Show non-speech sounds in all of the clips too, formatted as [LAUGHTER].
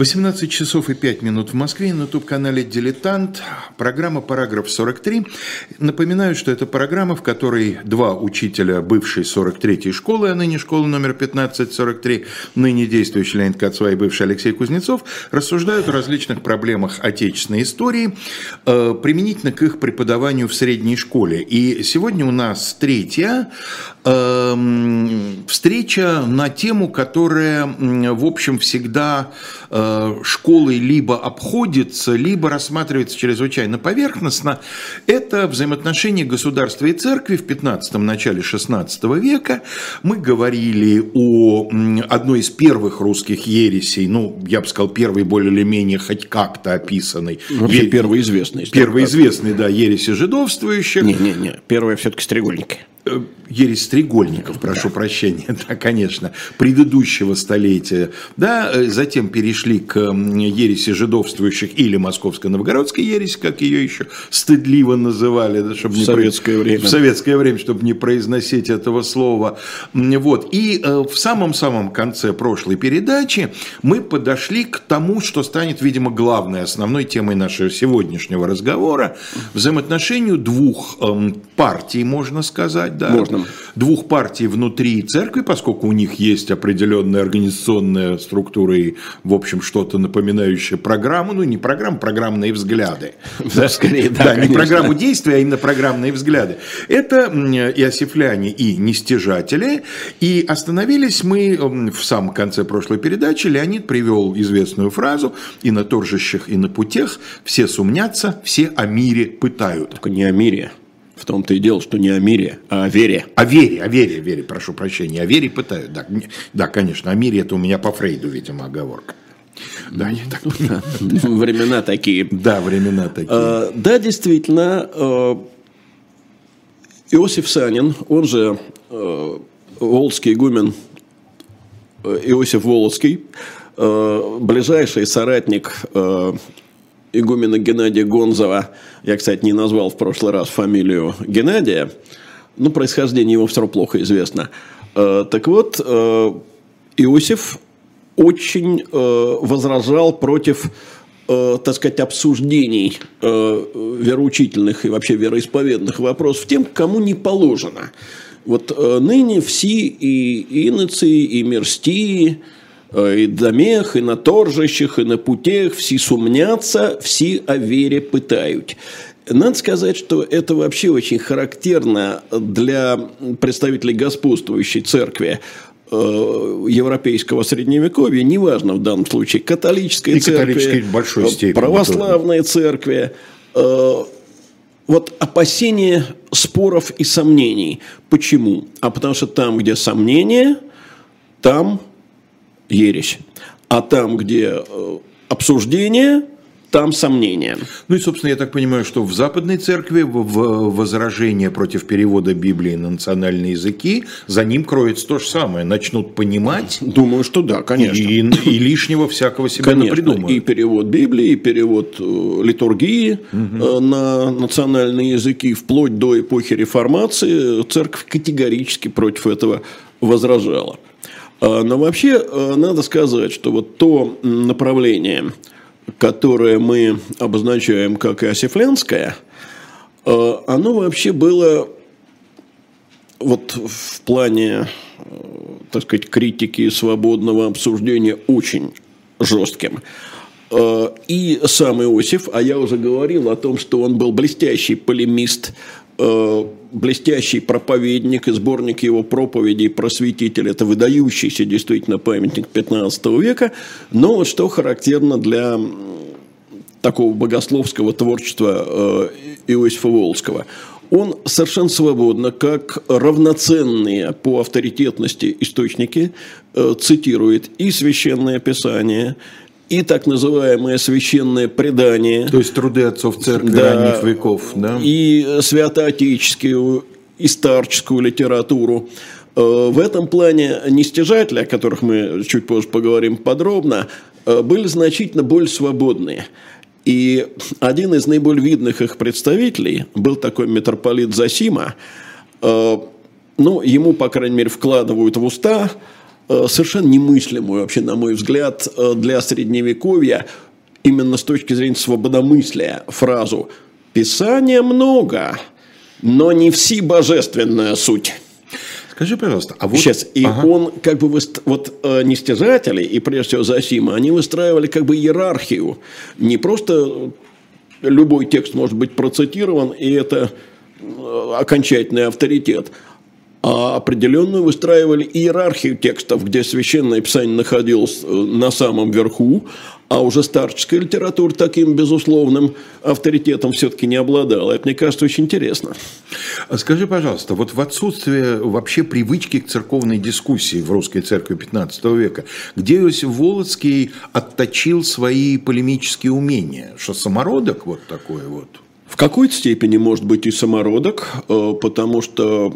18 часов и 5 минут в Москве на YouTube-канале «Дилетант». Программа «Параграф 43». Напоминаю, что это программа, в которой два учителя бывшей 43-й школы, а ныне школы номер 1543, ныне действующий Леонид Кацва и бывший Алексей Кузнецов, рассуждают о различных проблемах отечественной истории, э, применительно к их преподаванию в средней школе. И сегодня у нас третья э, встреча на тему, которая, в общем, всегда Э, школой либо обходится, либо рассматривается чрезвычайно поверхностно, это взаимоотношения государства и церкви в 15-м, начале 16 века. Мы говорили о одной из первых русских ересей, ну, я бы сказал, первой более или менее хоть как-то описанной. Вообще е... первый известный. Первый известный, да, ереси жидовствующих. Не-не-не, первая все-таки. Э, ересь Стрегольников, прошу прощения, [LAUGHS] да, конечно, предыдущего столетия, да, э, затем перешли к ереси жидовствующих или московско-новгородской ереси, как ее еще стыдливо называли, да, чтобы в не советское про... время. В советское время, чтобы не произносить этого слова. Вот. И э, в самом-самом конце прошлой передачи мы подошли к тому, что станет, видимо, главной, основной темой нашего сегодняшнего разговора, взаимоотношению двух эм, партий, можно сказать, да, Можно. двух партий внутри церкви, поскольку у них есть определенная организационная структура и, в общем, что-то напоминающее программу, ну, не программу, программные взгляды. [LAUGHS] Да, скорее, да, да не программу действия, а именно программные взгляды. Это иосифляне и нестяжатели, и остановились мы в самом конце прошлой передачи, Леонид привел известную фразу «И на торжищах, и на путях все сумнятся, все о мире пытают». Только не о мире. В том-то и дело, что не о мире, а о вере. О вере, о вере, о вере, прошу прощения. О вере пытают. Да, да, конечно, о мире это у меня по Фрейду, видимо, оговорка. Да, я так понимаю. Времена такие. Да, времена такие. А, да, действительно, э, Иосиф Санин, он же э, Волжский игумен Иосиф Волоцкий, ближайший соратник игумена Геннадия Гонзова, я, кстати, не назвал в прошлый раз фамилию Геннадия, ну, происхождение его все равно плохо известно. Э, так вот, э, Иосиф очень э, возражал против так сказать, обсуждений вероучительных и вообще вероисповедных вопросов тем, кому не положено. Вот ныне все и иноции, и мерстии, и домех, и на торжищах, и на путях, все сумнятся, все о вере пытают. Надо сказать, что это вообще очень характерно для представителей господствующей церкви э, европейского средневековья, неважно в данном случае, католической и церкви, католической большой степени, православной церкви, э, вот опасение споров и сомнений. Почему? А потому что там, где сомнения, там ересь. А там, где э, обсуждение, там сомнения. Ну и, собственно, я так понимаю, что в Западной Церкви в возражение против перевода Библии на национальные языки, за ним кроется то же самое. Начнут понимать. Думаю, что да, конечно. И, и лишнего всякого себе конечно. придумают. И перевод Библии, и перевод э, литургии угу. на национальные языки, вплоть до эпохи реформации, церковь категорически против этого возражала. А, но вообще э, надо сказать, что вот то направление, которое мы обозначаем как иосифлянское, э, оно вообще было вот в плане, так сказать, критики свободного обсуждения очень жестким. И сам Иосиф, а я уже говорил о том, что он был блестящий полемист блестящий проповедник и сборник его проповедей «Просветитель» – это выдающийся действительно памятник 15 века, но вот что характерно для такого богословского творчества э, Иосифа Волского. Он совершенно свободно, как равноценные по авторитетности источники, э, цитирует и Священное Писание, и так называемое священное предание. То есть труды отцов церкви да, ранних веков, да? И святоотеческую, и старческую литературу. Э, в этом плане нестяжатели, о которых мы чуть позже поговорим подробно, э, были значительно более свободные. И один из наиболее видных их представителей был такой митрополит Засима. Э, ну, ему, по крайней мере, вкладывают в уста совершенно немыслимую вообще, на мой взгляд, э, для средневековья, именно с точки зрения свободомыслия, фразу «Писания много, но не все божественная суть». Скажи, пожалуйста, а вот... Сейчас, и ага. он как бы, выст... вот э, нестяжатели, и прежде всего Зосима, они выстраивали как бы иерархию. Не просто любой текст может быть процитирован, и это э, окончательный авторитет, а определенную выстраивали иерархию текстов, где священное писание находилось э, на самом верху, а уже старческая литература таким безусловным авторитетом все-таки не обладала. Это, мне кажется, очень интересно. А скажи, пожалуйста, вот в отсутствие вообще привычки к церковной дискуссии в русской церкви XV века, где Иосиф Волоцкий отточил свои полемические умения? Что самородок вот такой вот? В какой-то степени может быть и самородок, э, потому что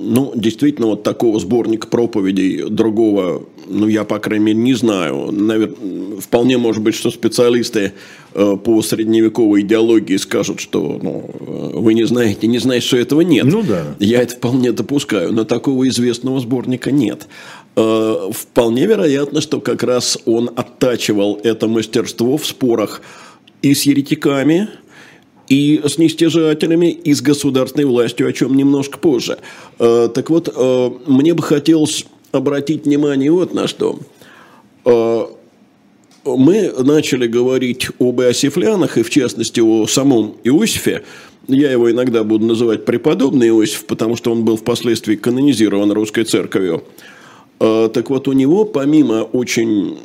ну, действительно, вот такого сборника проповедей другого, ну, я, по крайней мере, не знаю. Навер... Вполне может быть, что специалисты э, по средневековой идеологии скажут, что ну, э, вы не знаете, не знаете, что этого нет. Ну да. Я это вполне допускаю, но такого известного сборника нет. Э, вполне вероятно, что как раз он оттачивал это мастерство в спорах и с еретиками, и с нестяжателями, и с государственной властью, о чем немножко позже. Э, так вот, э, мне бы хотелось обратить внимание вот на что. Э, мы начали говорить об иосифлянах, и в частности о самом Иосифе. Я его иногда буду называть преподобный Иосиф, потому что он был впоследствии канонизирован русской церковью. Так вот, у него, помимо очень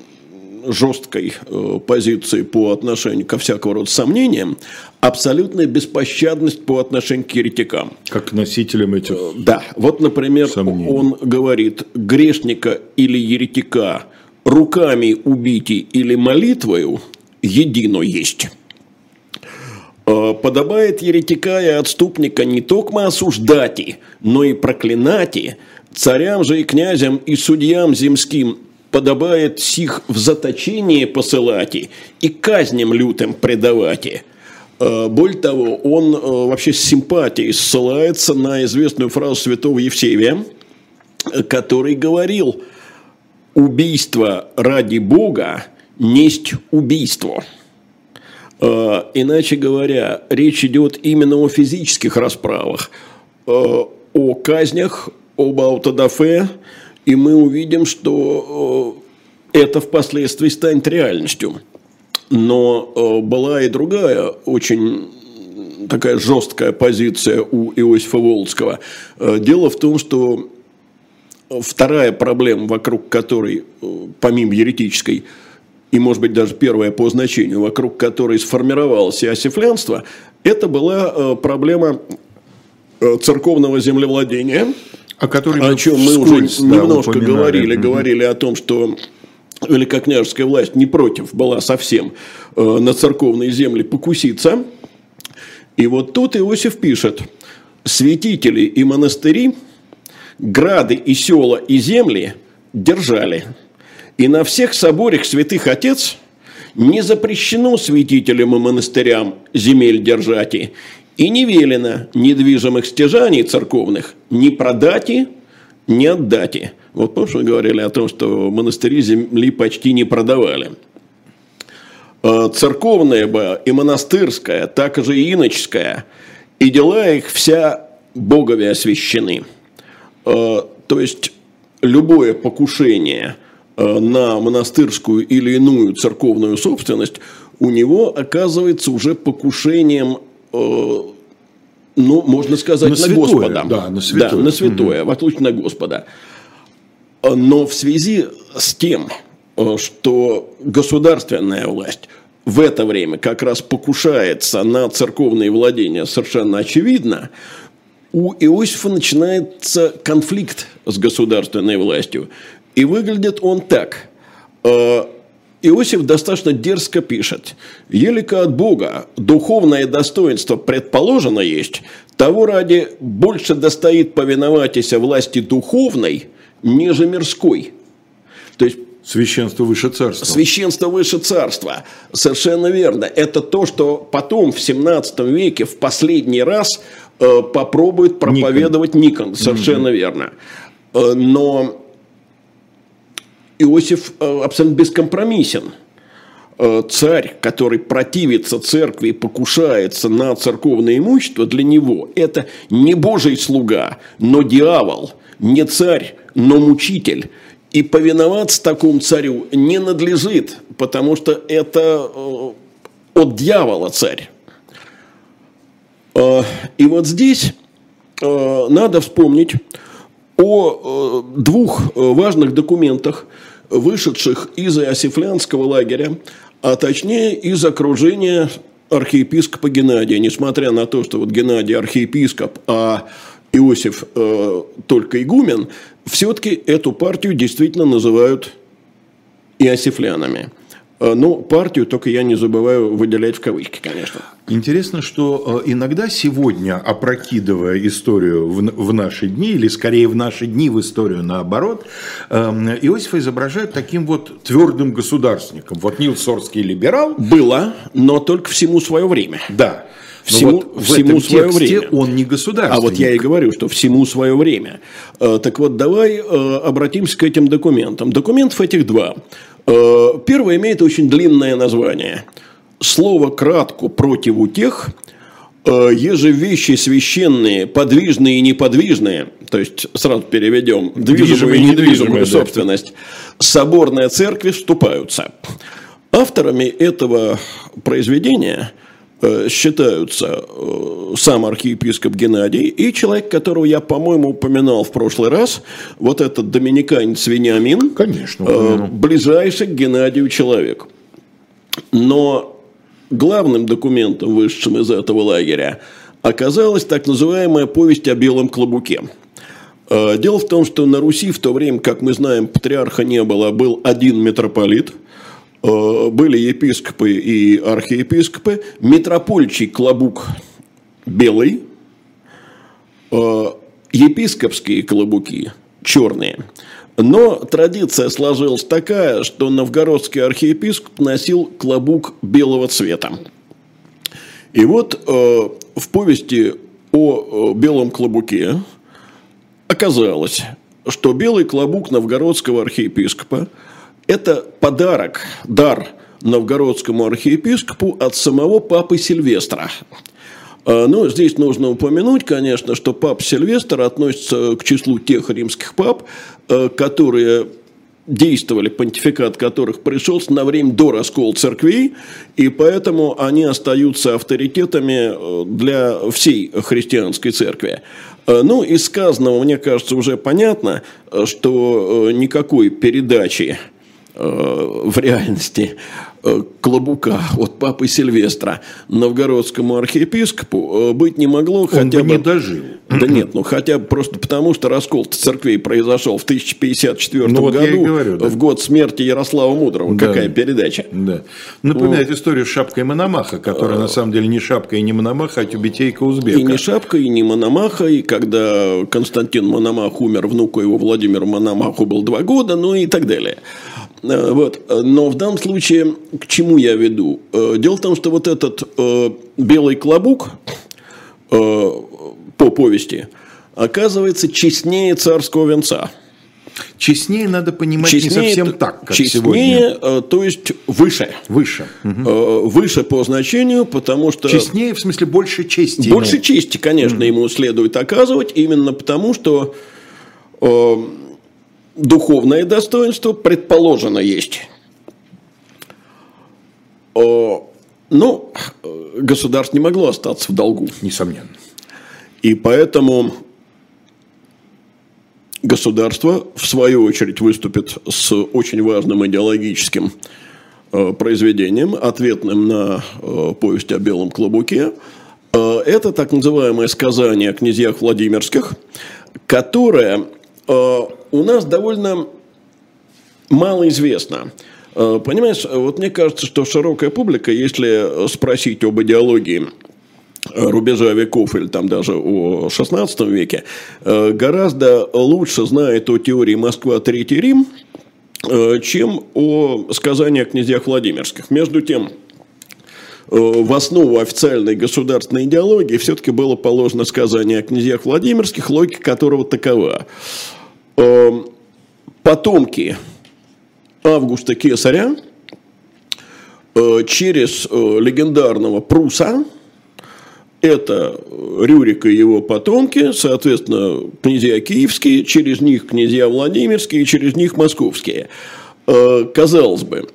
жесткой э, позиции по отношению ко всякого рода сомнениям, абсолютная беспощадность по отношению к еретикам. Как носителям этих э, Да, вот, например, сомнений. он говорит, грешника или еретика руками убите или молитвою едино есть. Э, подобает еретика и отступника не только осуждати, но и проклинати, царям же и князям и судьям земским подобает сих в заточение посылать и казням лютым предавать. Э, более того, он э, вообще с симпатией ссылается на известную фразу святого Евсевия, который говорил «Убийство ради Бога несть убийство». Э, иначе говоря, речь идет именно о физических расправах, о казнях, об аутодафе, и мы увидим, что э, это впоследствии станет реальностью. Но э, была и другая очень такая жесткая позиция у Иосифа Володского. Э, дело в том, что вторая проблема, вокруг которой, помимо еретической, и, может быть, даже первая по значению, вокруг которой сформировалось иосифлянство, это была проблема церковного землевладения – о, которой о чем мы уже да, немножко говорили, говорили о том, что великокняжеская власть не против была совсем э, на церковные земли покуситься. И вот тут Иосиф пишет, святители и монастыри, грады и села и земли держали. И на всех соборах святых отец не запрещено святителям и монастырям земель держать, и не велено недвижимых стяжаний церковных ни продати, ни отдати. Вот помнишь, мы говорили о том, что монастыри земли почти не продавали. Э, церковная бы и монастырская, так же и иноческая, и дела их вся Богове освящены. Э, то есть, любое покушение э, на монастырскую или иную церковную собственность у него оказывается уже покушением ну, можно сказать, на, на святое, Господа. Да, на святое. Да, на святое, угу. в отличие на Господа. Но в связи с тем, э, что государственная власть в это время как раз покушается на церковные владения совершенно очевидно, у Иосифа начинается конфликт с государственной властью. И выглядит он так. Иосиф достаточно дерзко пишет, «Елика от Бога духовное достоинство предположено есть, того ради больше достоит повиноватися власти духовной, неже мирской». То есть Священство выше царства. Священство выше царства. Совершенно верно. Это то, что потом в 17 веке в последний раз э, попробует проповедовать Никон. Никон. Совершенно угу. верно. Э, но Иосиф абсолютно бескомпромиссен. Царь, который противится церкви и покушается на церковное имущество, для него это не Божий слуга, но дьявол, не царь, но мучитель. И повиноваться такому царю не надлежит, потому что это от дьявола царь. И вот здесь надо вспомнить о двух важных документах, вышедших из Иосифлянского лагеря, а точнее из окружения архиепископа Геннадия. Несмотря на то, что вот Геннадий архиепископ, а Иосиф э, только игумен, все-таки эту партию действительно называют иосифлянами. Э, ну, партию только я не забываю выделять в кавычки, конечно. Интересно, что э, иногда сегодня, опрокидывая историю в наши дни, или скорее в наши дни в историю наоборот, эм, Иосифа изображают таким вот твердым государственником. Вот Нил Сорский либерал. Было, но только всему свое время. Да. Всему, вот всему свое время. он не государственник. А вот я и говорю, что всему свое время. Э, так вот, давай обратимся к этим документам. Документов этих два. Э, первое имеет очень длинное название. Слово кратко против утех, э, еже вещи священные, подвижные и неподвижные, то есть сразу переведем, движимую и недвижимую собственность, соборная церкви вступаются. Авторами этого произведения – Э, считаются э, сам архиепископ Геннадий и человек, которого я, по-моему, упоминал в прошлый раз, вот этот доминиканец Вениамин, Конечно, ближайший к Геннадию человек. Но главным документом, вышедшим из этого лагеря, оказалась так называемая повесть о белом клобуке. Дело в том, что на Руси в то время, как мы знаем, патриарха не было, был один митрополит – Э, были епископы и архиепископы, митропольчий Клобук белый, э, епископские клобуки черные. Но традиция сложилась такая, что новгородский архиепископ носил клобук белого цвета. И вот э, в повести о белом клобуке оказалось, что белый клобук новгородского архиепископа – это подарок, дар новгородскому архиепископу от самого папы Сильвестра. А, ну, здесь нужно упомянуть, конечно, что папа Сильвестр относится к числу тех римских пап, а, которые действовали, понтификат которых пришелся на время до раскола церквей, и поэтому они остаются авторитетами а, для всей христианской церкви. Ну, из сказанного, мне кажется, уже понятно, что никакой передачи Э, в реальности э, Клобука от папы Сильвестра новгородскому архиепископу э, быть не могло. Он хотя бы не дожил. Да нет, ну хотя бы просто потому, что раскол церквей произошел в 1054 ну, вот году, говорю, да. в год смерти Ярослава Мудрого. Да. Какая передача. Да. Напоминает вот. историю с шапкой Мономаха, которая а... на самом деле не шапка и не Мономаха, а тюбетейка узбека. И не шапка, и не Мономаха, и когда Константин Мономах умер, внуку его Владимиру Мономаху был два года, ну и так далее. Э, вот. Но в данном случае к чему я веду? Э, дело в том, что вот этот э, белый клобук по повести оказывается честнее царского венца. Честнее надо понимать честнее, не совсем так, как честнее, сегодня. То есть выше. Выше. Угу. Выше по значению, потому что... Честнее, в смысле, больше чести. Больше ему. чести, конечно, угу. ему следует оказывать, именно потому что духовное достоинство предположено есть. Но государство не могло остаться в долгу. Несомненно. И поэтому государство, в свою очередь, выступит с очень важным идеологическим э, произведением, ответным на э, повесть о белом клобуке. Э, это так называемое сказание о князьях Владимирских, которое у нас довольно мало известно. Э, понимаешь, вот мне кажется, что широкая публика, если спросить об идеологии рубежа веков или там даже о XVI веке, э, гораздо лучше знает о теории Москва, Третий Рим, э, чем о сказании о князьях Владимирских. Между тем, в основу официальной государственной идеологии все-таки было положено сказание о князьях Владимирских, логика которого такова. Эм, потомки Августа Кесаря через легендарного Пруса, это Рюрик и его потомки, соответственно, князья киевские, через них князья Владимирские, через них московские. Казалось бы,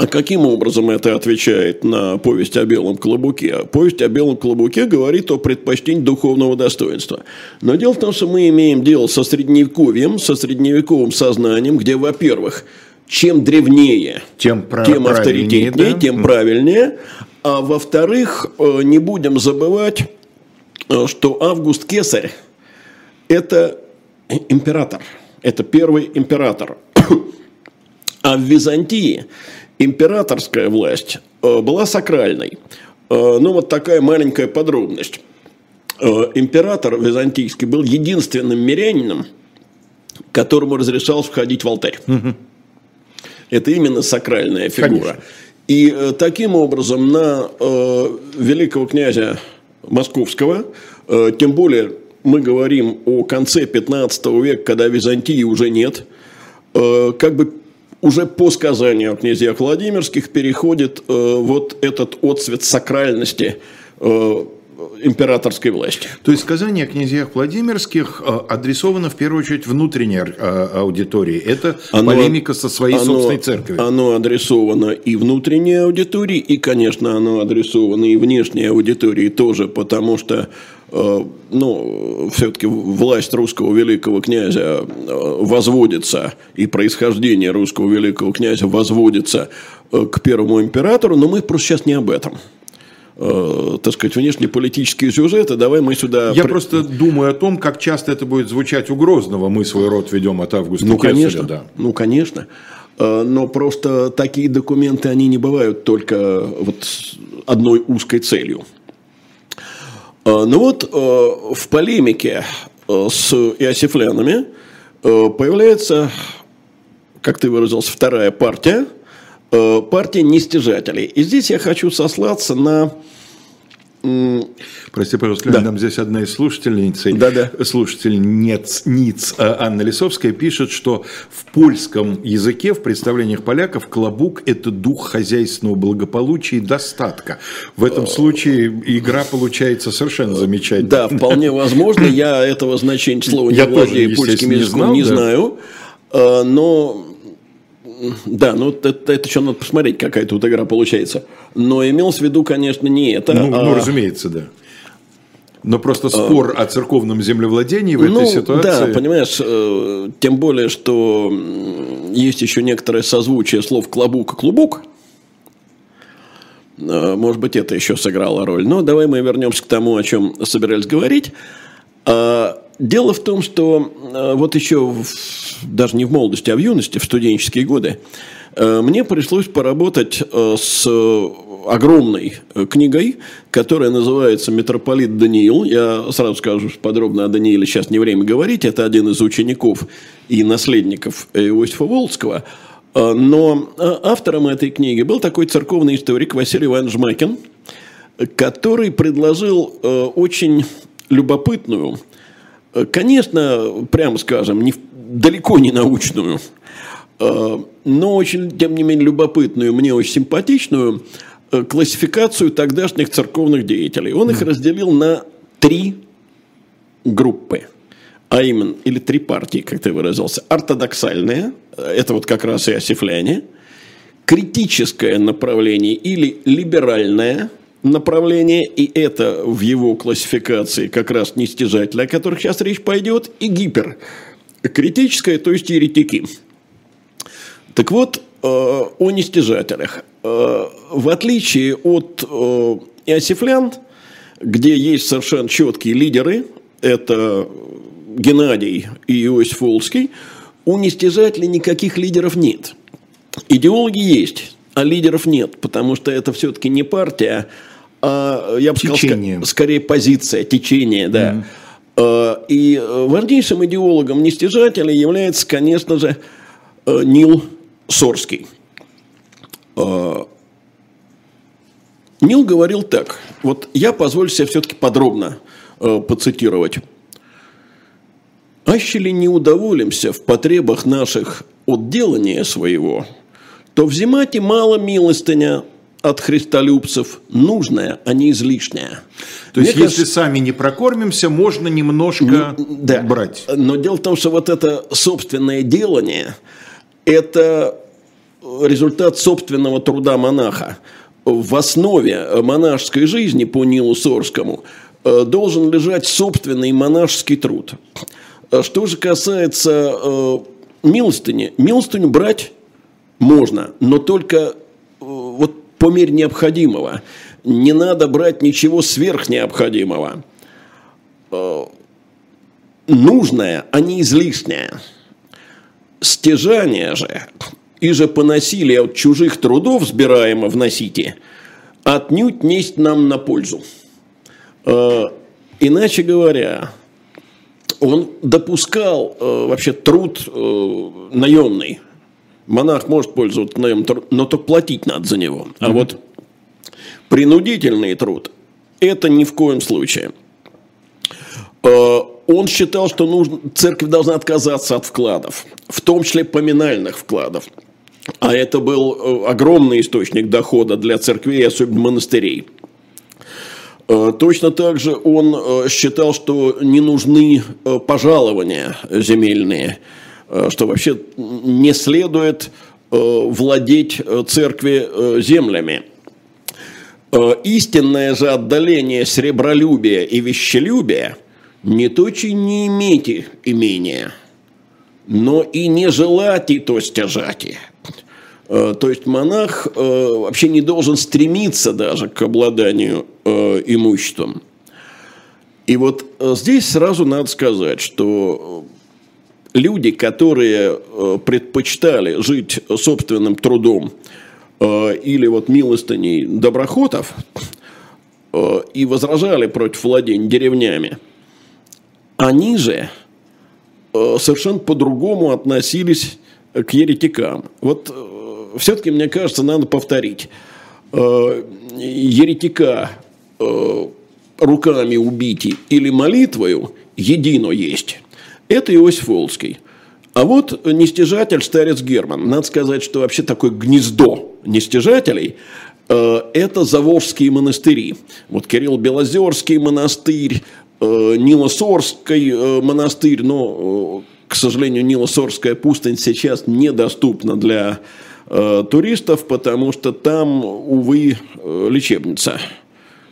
а каким образом это отвечает на повесть о белом клобуке? Повесть о белом клобуке говорит о предпочтении духовного достоинства. Но дело в том, что мы имеем дело со средневековьем, со средневековым сознанием, где, во-первых, чем древнее, тем, тем авторитетнее, да? тем правильнее. А во-вторых, э, не будем забывать, э, что Август Кесарь – это император, это первый император. [COUGHS] А в Византии императорская власть э, была сакральной. Э, ну, вот такая маленькая подробность. Э, император византийский был единственным мирянином, которому разрешалось входить в алтарь. Угу. Это именно сакральная фигура. Конечно. И таким образом на великого князя Московского, тем более мы говорим о конце 15 века, когда Византии уже нет, как бы уже по сказанию о князьях Владимирских переходит э, вот этот отцвет сакральности э, императорской власти. То есть сказание о князьях Владимирских э, адресовано в первую очередь внутренней э, аудитории. Это оно, полемика со своей оно, собственной церковью. Оно адресовано и внутренней аудитории, и, конечно, оно адресовано и внешней аудитории тоже, потому что ну, все-таки власть русского великого князя э, возводится, и происхождение русского великого князя возводится э, к первому императору, но мы просто сейчас не об этом так сказать, внешнеполитические сюжеты, давай мы сюда... Я просто думаю о том, как часто это будет звучать у Грозного. Мы свой род ведем от августа Ну, Кесаря, конечно, да. ну, конечно. Но просто такие документы, они не бывают только вот одной узкой целью. А, ну вот э, в полемике э, с иосифлянами появляется, как ты выразился, вторая партия, партия нестяжателей. И здесь я хочу сослаться на Прости, пожалуйста, да. нам здесь одна из слушательниц, да, да. слушательниц НИЦ Анна Лисовская пишет, что в польском языке, в представлениях поляков, клобук – это дух хозяйственного благополучия и достатка. В этом случае игра получается совершенно замечательной. Да, вполне возможно. Я этого значения слова не владею, польским языком не знаю. А, но да, ну это, это еще надо посмотреть, какая тут игра получается. Но имелось в виду, конечно, не это. Ну, а... ну разумеется, да. Но просто спор а... о церковном землевладении в ну, этой ситуации. Да, понимаешь, э, тем более, что есть еще некоторое созвучие слов клобук и клубук. Э, может быть, это еще сыграло роль. Но давай мы вернемся к тому, о чем собирались говорить. Дело в том, что э, вот еще в, даже не в молодости, а в юности, в студенческие годы, э, мне пришлось поработать э, с огромной книгой, которая называется «Митрополит Даниил». Я сразу скажу подробно о Данииле, сейчас не время говорить. Это один из учеников и наследников Иосифа Волжского. Но автором этой книги был такой церковный историк Василий Иванович Жмакин, который предложил очень любопытную, конечно, прямо скажем, не, далеко не научную, э, но очень, тем не менее, любопытную, мне очень симпатичную э, классификацию тогдашних церковных деятелей. Он их разделил на три группы. А именно, или три партии, как ты выразился. Ортодоксальные, это вот как раз и осифляне. Критическое направление или либеральное – направление, и это в его классификации как раз нестяжатели, о которых сейчас речь пойдет, и гипер. Критическое, то есть еретики. Так вот, э, о нестяжателях. Э, в отличие от э, иосифлян, где есть совершенно четкие лидеры, это Геннадий и Иосиф Волжский, у нестяжателей никаких лидеров нет. Идеологи есть, а лидеров нет, потому что это все-таки не партия, а, я бы течение. сказал, скорее позиция, течение, да. Mm. И важнейшим идеологом нестяжателя является, конечно же, э, Нил Сорский. А, Нил говорил так, вот я позволю себе все-таки подробно э, поцитировать. «Аще ли не удоволимся в потребах наших от делания своего, то взимайте мало милостыня от христолюбцев нужная, а не излишняя. То есть, Мне если кажется, сами не прокормимся, можно немножко да. брать. Но дело в том, что вот это собственное делание, это результат собственного труда монаха. В основе монашеской жизни по Нилу Сорскому э, должен лежать собственный монашеский труд. Что же касается э, милостыни, милостыню брать можно, но только э, по мере необходимого. Не надо брать ничего сверхнеобходимого. Э, нужное, а не излишнее. Стяжание же и же по насилию от чужих трудов, сбираемо вносите, отнюдь несть нам на пользу. Э, иначе говоря, он допускал э, вообще труд наемный – монах может пользоваться наем, но только платить надо за него. А mm-hmm. вот принудительный труд – это ни в коем случае. Э, он считал, что нужно, церковь должна отказаться от вкладов, в том числе поминальных вкладов. А это был э, огромный источник дохода для церквей, особенно монастырей. Э, точно так же он считал, что не нужны пожалования земельные – что вообще не следует э, владеть э, церкви землями. Истинное же отдаление сребролюбия и вещелюбия не точи не имейте имения, но и не желати то стяжати. То есть монах вообще не должен стремиться даже к обладанию имуществом. И вот здесь сразу надо сказать, что люди, которые э, предпочитали жить собственным трудом э, или вот милостыней доброхотов э, и возражали против владения деревнями, они же совершенно по-другому относились к еретикам. Вот все-таки, мне кажется, надо повторить. Еретика руками убить или молитвою едино есть. Это Иосиф Волжский. А вот нестяжатель, старец Герман. Надо сказать, что вообще такое гнездо нестяжателей э, – это заволжские монастыри. Вот Кирилл Белозерский монастырь, э, Нилосорский э, монастырь, но, к сожалению, Нилосорская пустынь сейчас недоступна для туристов, потому что там, увы, лечебница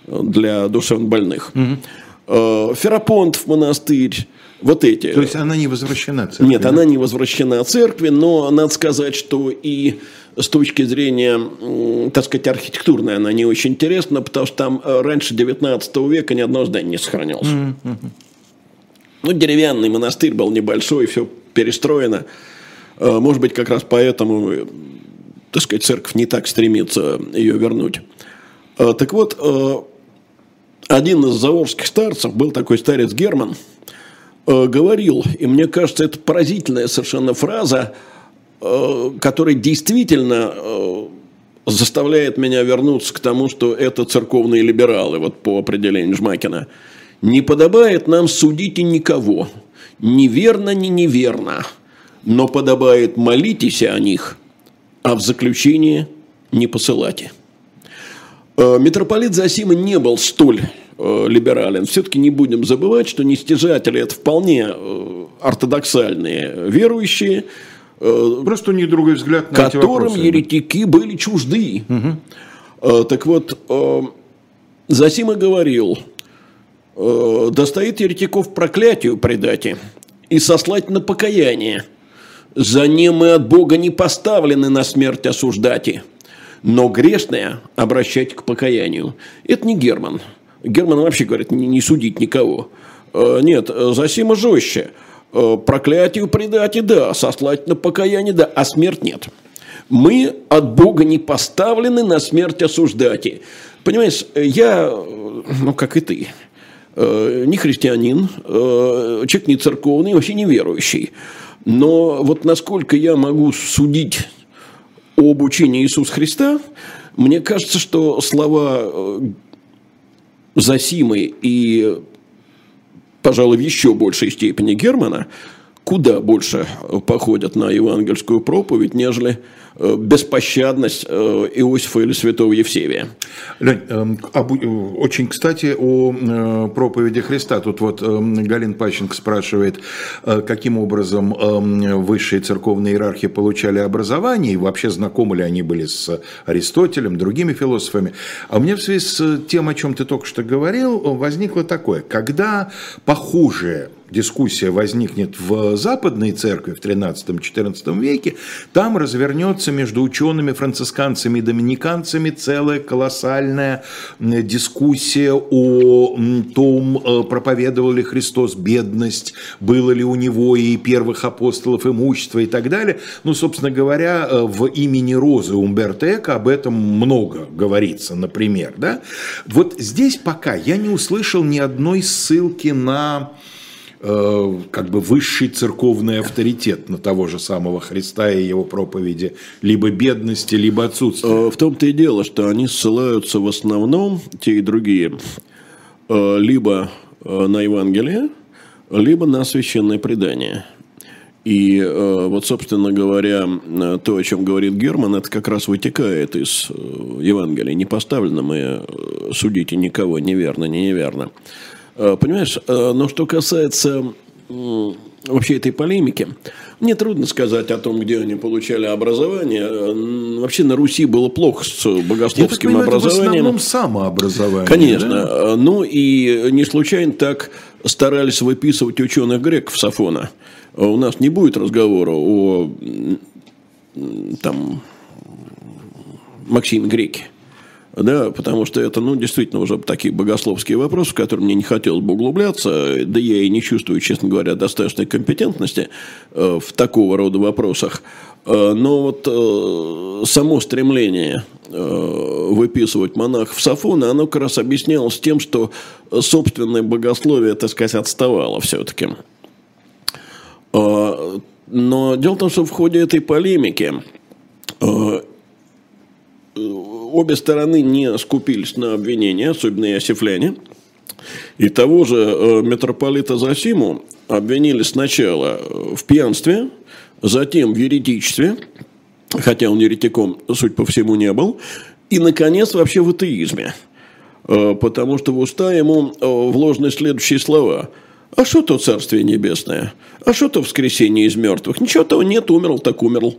для душевнобольных. Угу. Ферапонтов монастырь, вот эти. То есть она не возвращена церкви? Нет, да? она не возвращена церкви, но надо сказать, что и с точки зрения, так сказать, архитектурной она не очень интересна, потому что там э, раньше 19 века ни одно здание не сохранялось. Mm-hmm. Ну, деревянный монастырь был небольшой, все перестроено. Э, может быть, как раз поэтому, э, так сказать, церковь не так стремится ее вернуть. Так вот, один из заворских старцев был такой старец Герман – говорил, и мне кажется, это поразительная совершенно фраза, э, которая действительно э, заставляет меня вернуться к тому, что это церковные либералы, вот по определению Жмакина. Не подобает нам судить и никого, ни верно, ни неверно, но подобает молитесь о них, а в заключение не посылайте. Митрополит Засима не был столь Э, либерален, все-таки не будем забывать, что нестяжатели – это вполне э, ортодоксальные верующие, э, Просто у них другой взгляд на которым эти еретики были чужды. Угу. Так вот, Засима говорил, достоит еретиков проклятию предати и сослать на покаяние. За ним мы от Бога не поставлены на смерть осуждати, но грешное обращать к покаянию. Это не Герман. Герман вообще говорит, не, не судить никого. Э, нет, Засима жестче. Э, проклятию предать да, сослать на покаяние да, а смерть нет. Мы от Бога не поставлены на смерть осуждать. Понимаешь, я, ну как и ты, э, не христианин, человек не церковный, вообще не верующий. Но вот насколько я могу судить об учении Иисуса Христа, мне кажется, что слова Засимы и, пожалуй, в еще большей степени Германа куда больше походят на евангельскую проповедь, нежели беспощадность э, Иосифа или святого Евсевия. Лень, эм, очень, кстати, о э, проповеди Христа. Тут вот эм, Галин Пащенко спрашивает, каким образом эм, высшие церковные иерархи получали образование, и вообще знакомы ли они были с Аристотелем, другими философами. А у меня в связи с тем, о чем ты только что говорил, возникло такое, когда похожее дискуссия возникнет в западной церкви в 13-14 веке, там развернется между учеными, францисканцами и доминиканцами целая колоссальная дискуссия о том, э, проповедовал ли Христос бедность, было ли у него и первых апостолов имущество и так далее. Ну, собственно говоря, э, в имени Розы Умберто Эко об этом много говорится, например. Да? Вот здесь пока я не услышал ни одной ссылки на как бы высший церковный авторитет на того же самого Христа и его проповеди, либо бедности, либо отсутствия. Э, в том-то и дело, что они ссылаются в основном, те и другие, э, либо на Евангелие, либо на священное предание. И вот, собственно говоря, то, о чем говорит Герман, это как раз вытекает из Евангелия. Не поставлено мы судите никого неверно, не неверно. Э, понимаешь, э, но что касается вообще этой полемики, мне трудно сказать о том, где они получали образование. Э, вообще на Руси было плохо с богословским Я так понимаю, образованием. Это в основном самообразование. Конечно. Да? Ну и не случайно так старались выписывать ученых греков Сафона. У нас не будет разговора о там, Максиме Греке да, потому что это, ну, действительно уже такие богословские вопросы, в которые мне не хотелось бы углубляться, да я и не чувствую, честно говоря, достаточной компетентности э, в такого рода вопросах. Э, но вот э, само стремление выписывать монахов Сафона, оно как раз объяснялось тем, что собственное богословие, так сказать, отставало все-таки. Но дело в том, что в ходе этой полемики обе стороны не скупились на обвинения, особенно иосифляне. И того же э, митрополита Засиму обвинили сначала в пьянстве, затем в еретичестве, хотя он еретиком, суть по всему, не был, и, наконец, вообще в атеизме. Э, потому что в уста ему э, вложены следующие слова. «А что то Царствие Небесное? А что то воскресение из мертвых? Ничего того нет, умерл так умерл».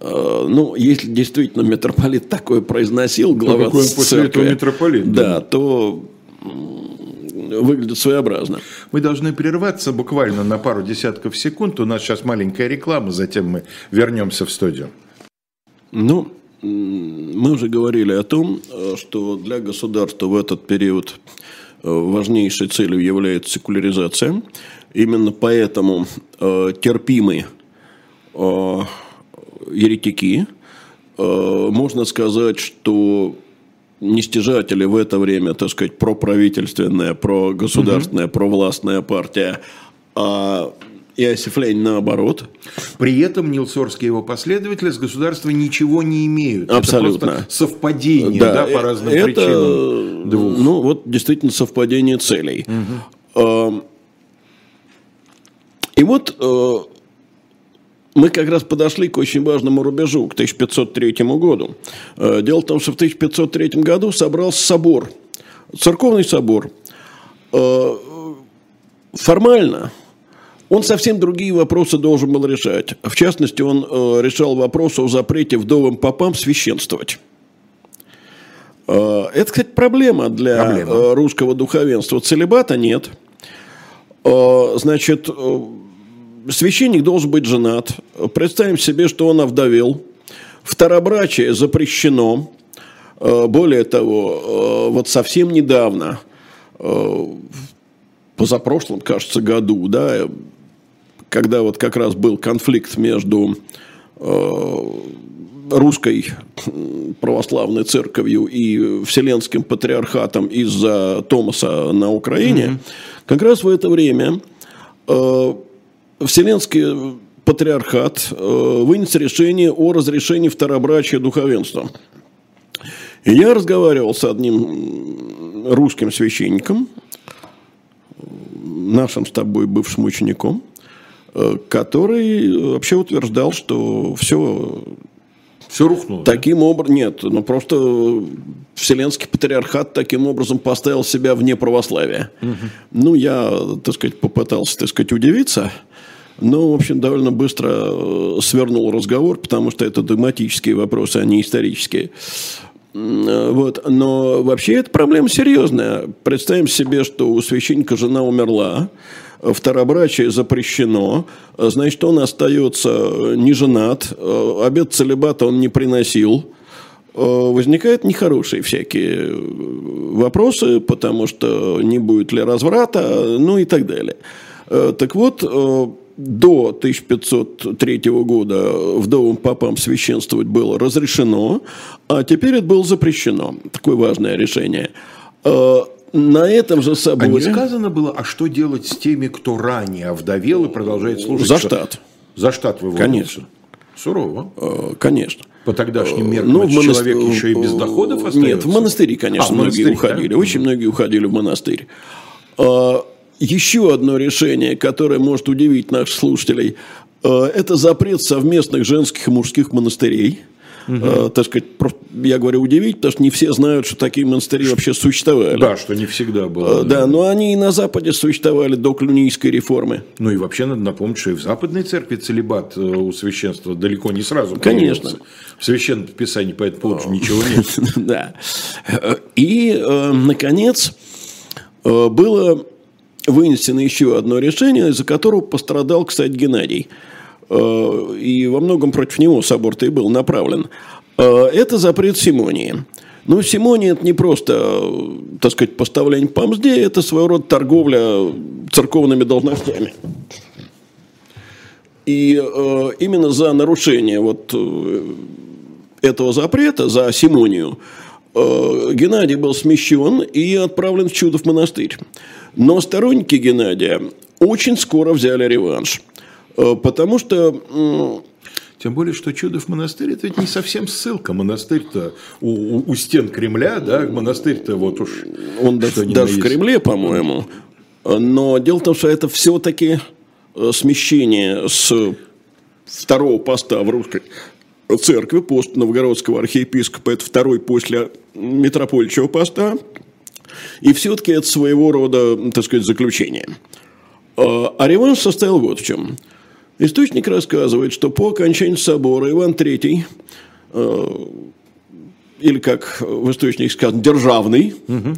Э, ну, если действительно митрополит такое произносил, глава ну, какой после этого митрополит? Да, да, то выглядит своеобразно. Мы должны прерваться буквально на пару десятков секунд. У нас сейчас маленькая реклама, затем мы вернемся в студию. Ну, мы уже говорили о том, э, что для государства в этот период э, важнейшей целью является секуляризация. Именно поэтому терпимый еретики. Э, можно сказать, что нестяжатели в это время, так сказать, проправительственная, прогосударственная, угу. провластная партия, а Иосиф Ленин наоборот. При этом Нилсорский и его последователи с государства ничего не имеют. Абсолютно. Это совпадение, да, да, по разным это, причинам. Двух. Ну, вот действительно совпадение целей. Угу. И вот э, мы как раз подошли к очень важному рубежу, к 1503 году. Э, дело в том, что в 1503 году собрался собор, церковный собор. Э, формально он совсем другие вопросы должен был решать. В частности, он э, решал вопрос о запрете вдовым попам священствовать. Это, кстати, проблема для проблема. русского духовенства. Целебата нет. Значит, священник должен быть женат. Представим себе, что он овдовел. Второбрачие запрещено. Э, более того, э, вот совсем недавно, э, позапрошлом, кажется, году, да, когда вот как раз был конфликт между русской православной церковью и Вселенским патриархатом из-за Томаса на Украине, mm-hmm. как раз в это время Вселенский патриархат э, вынес решение о разрешении второбрачия духовенства. И я разговаривал с одним русским священником, нашим с тобой бывшим учеником, который вообще утверждал, что все все рухнуло. Таким образом, нет, ну просто Вселенский патриархат таким образом поставил себя вне православия. Угу. Ну, я, так сказать, попытался, так сказать, удивиться. Но, в общем, довольно быстро э, свернул разговор, потому что это догматические вопросы, а не исторические. Вот. Но вообще эта проблема серьезная. Представим себе, что у священника жена умерла, второбрачие запрещено, значит, он остается не женат, обед целебата он не приносил, возникают нехорошие всякие вопросы, потому что не будет ли разврата, ну и так далее. Так вот, до 1503 года вдовам попам священствовать было разрешено, а теперь это было запрещено. Такое важное решение. А, на этом же соборе... А не сказано было, а что делать с теми, кто ранее овдовел и продолжает служить? За штат. За штат выводится? Конечно. Сурово. А, конечно. По тогдашним меркам ну, монастырь... человек еще и без доходов остается? Нет, в монастыри, конечно, а, многие монастырь, уходили. Да? Очень многие уходили в монастырь. Еще одно решение, которое может удивить наших слушателей, э, это запрет совместных женских и мужских монастырей. Угу. Так сказать, я говорю удивить, потому что не все знают, что такие монастыри вообще существовали. Да, что не всегда было. Э, да, но они и на Западе существовали до клюнийской реформы. Ну и вообще надо напомнить, что и в Западной церкви целебат у священства далеко не сразу Конечно. В священном писании по этому поводу ничего нет. [LAUGHS] Да. И, наконец, было вынесено еще одно решение, из-за которого пострадал, кстати, Геннадий. Э, и во многом против него собор-то и был направлен. Э, это запрет Симонии. Ну, Симония – это не просто, так сказать, поставление по мзде, это своего рода торговля церковными должностями. И э, именно за нарушение вот этого запрета, за Симонию, Геннадий был смещен и отправлен в Чудов монастырь. Но сторонники Геннадия очень скоро взяли реванш. Э, потому что тем более, что Чудов монастырь это ведь не совсем ссылка. Монастырь-то у, у, у стен Кремля, да, монастырь-то вот уж. Он даже, даже в Кремле, по-моему. Но дело в том, что это все-таки э, смещение с второго поста в русской церкви, пост новгородского архиепископа, это второй после митрополичьего поста, и все-таки это своего рода, так сказать, заключение. А, а реванш состоял вот в чем. Источник рассказывает, что по окончании собора Иван III, а, или как в источнике сказано, державный, угу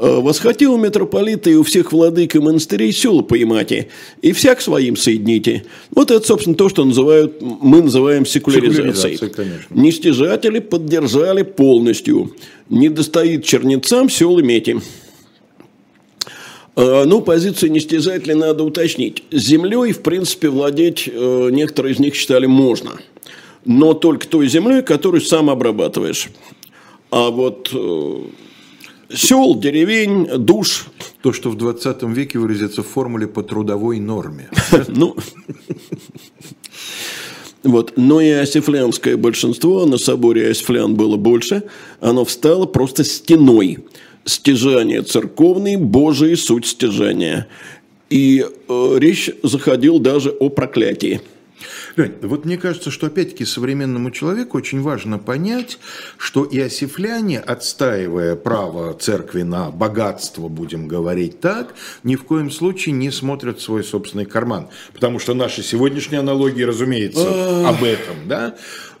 восхотел митрополита и у всех владык и монастырей села поймати, и всяк своим соедините. Вот это, собственно, то, что называют, мы называем секуляризацией. Нестяжатели поддержали полностью. Не достоит чернецам сел иметь. Э, ну, позицию нестяжателей надо уточнить. Землей, в принципе, владеть э, некоторые из них считали можно. Но только той землей, которую сам обрабатываешь. А вот сел, деревень, душ. То, что в 20 веке выразится в формуле по трудовой норме. [LAUGHS] Ну, вот. Но и осифлянское большинство, на соборе осифлян было больше, оно встало просто стеной. Стяжание церковный, Божий суть стяжания. И э, речь заходила даже о проклятии. Лень, вот мне кажется, что опять-таки современному человеку очень важно понять, что иосифляне, отстаивая право церкви на богатство, будем говорить так, ни в коем случае не смотрят в свой собственный карман. Потому что наши сегодняшние аналогии, разумеется, об этом, да?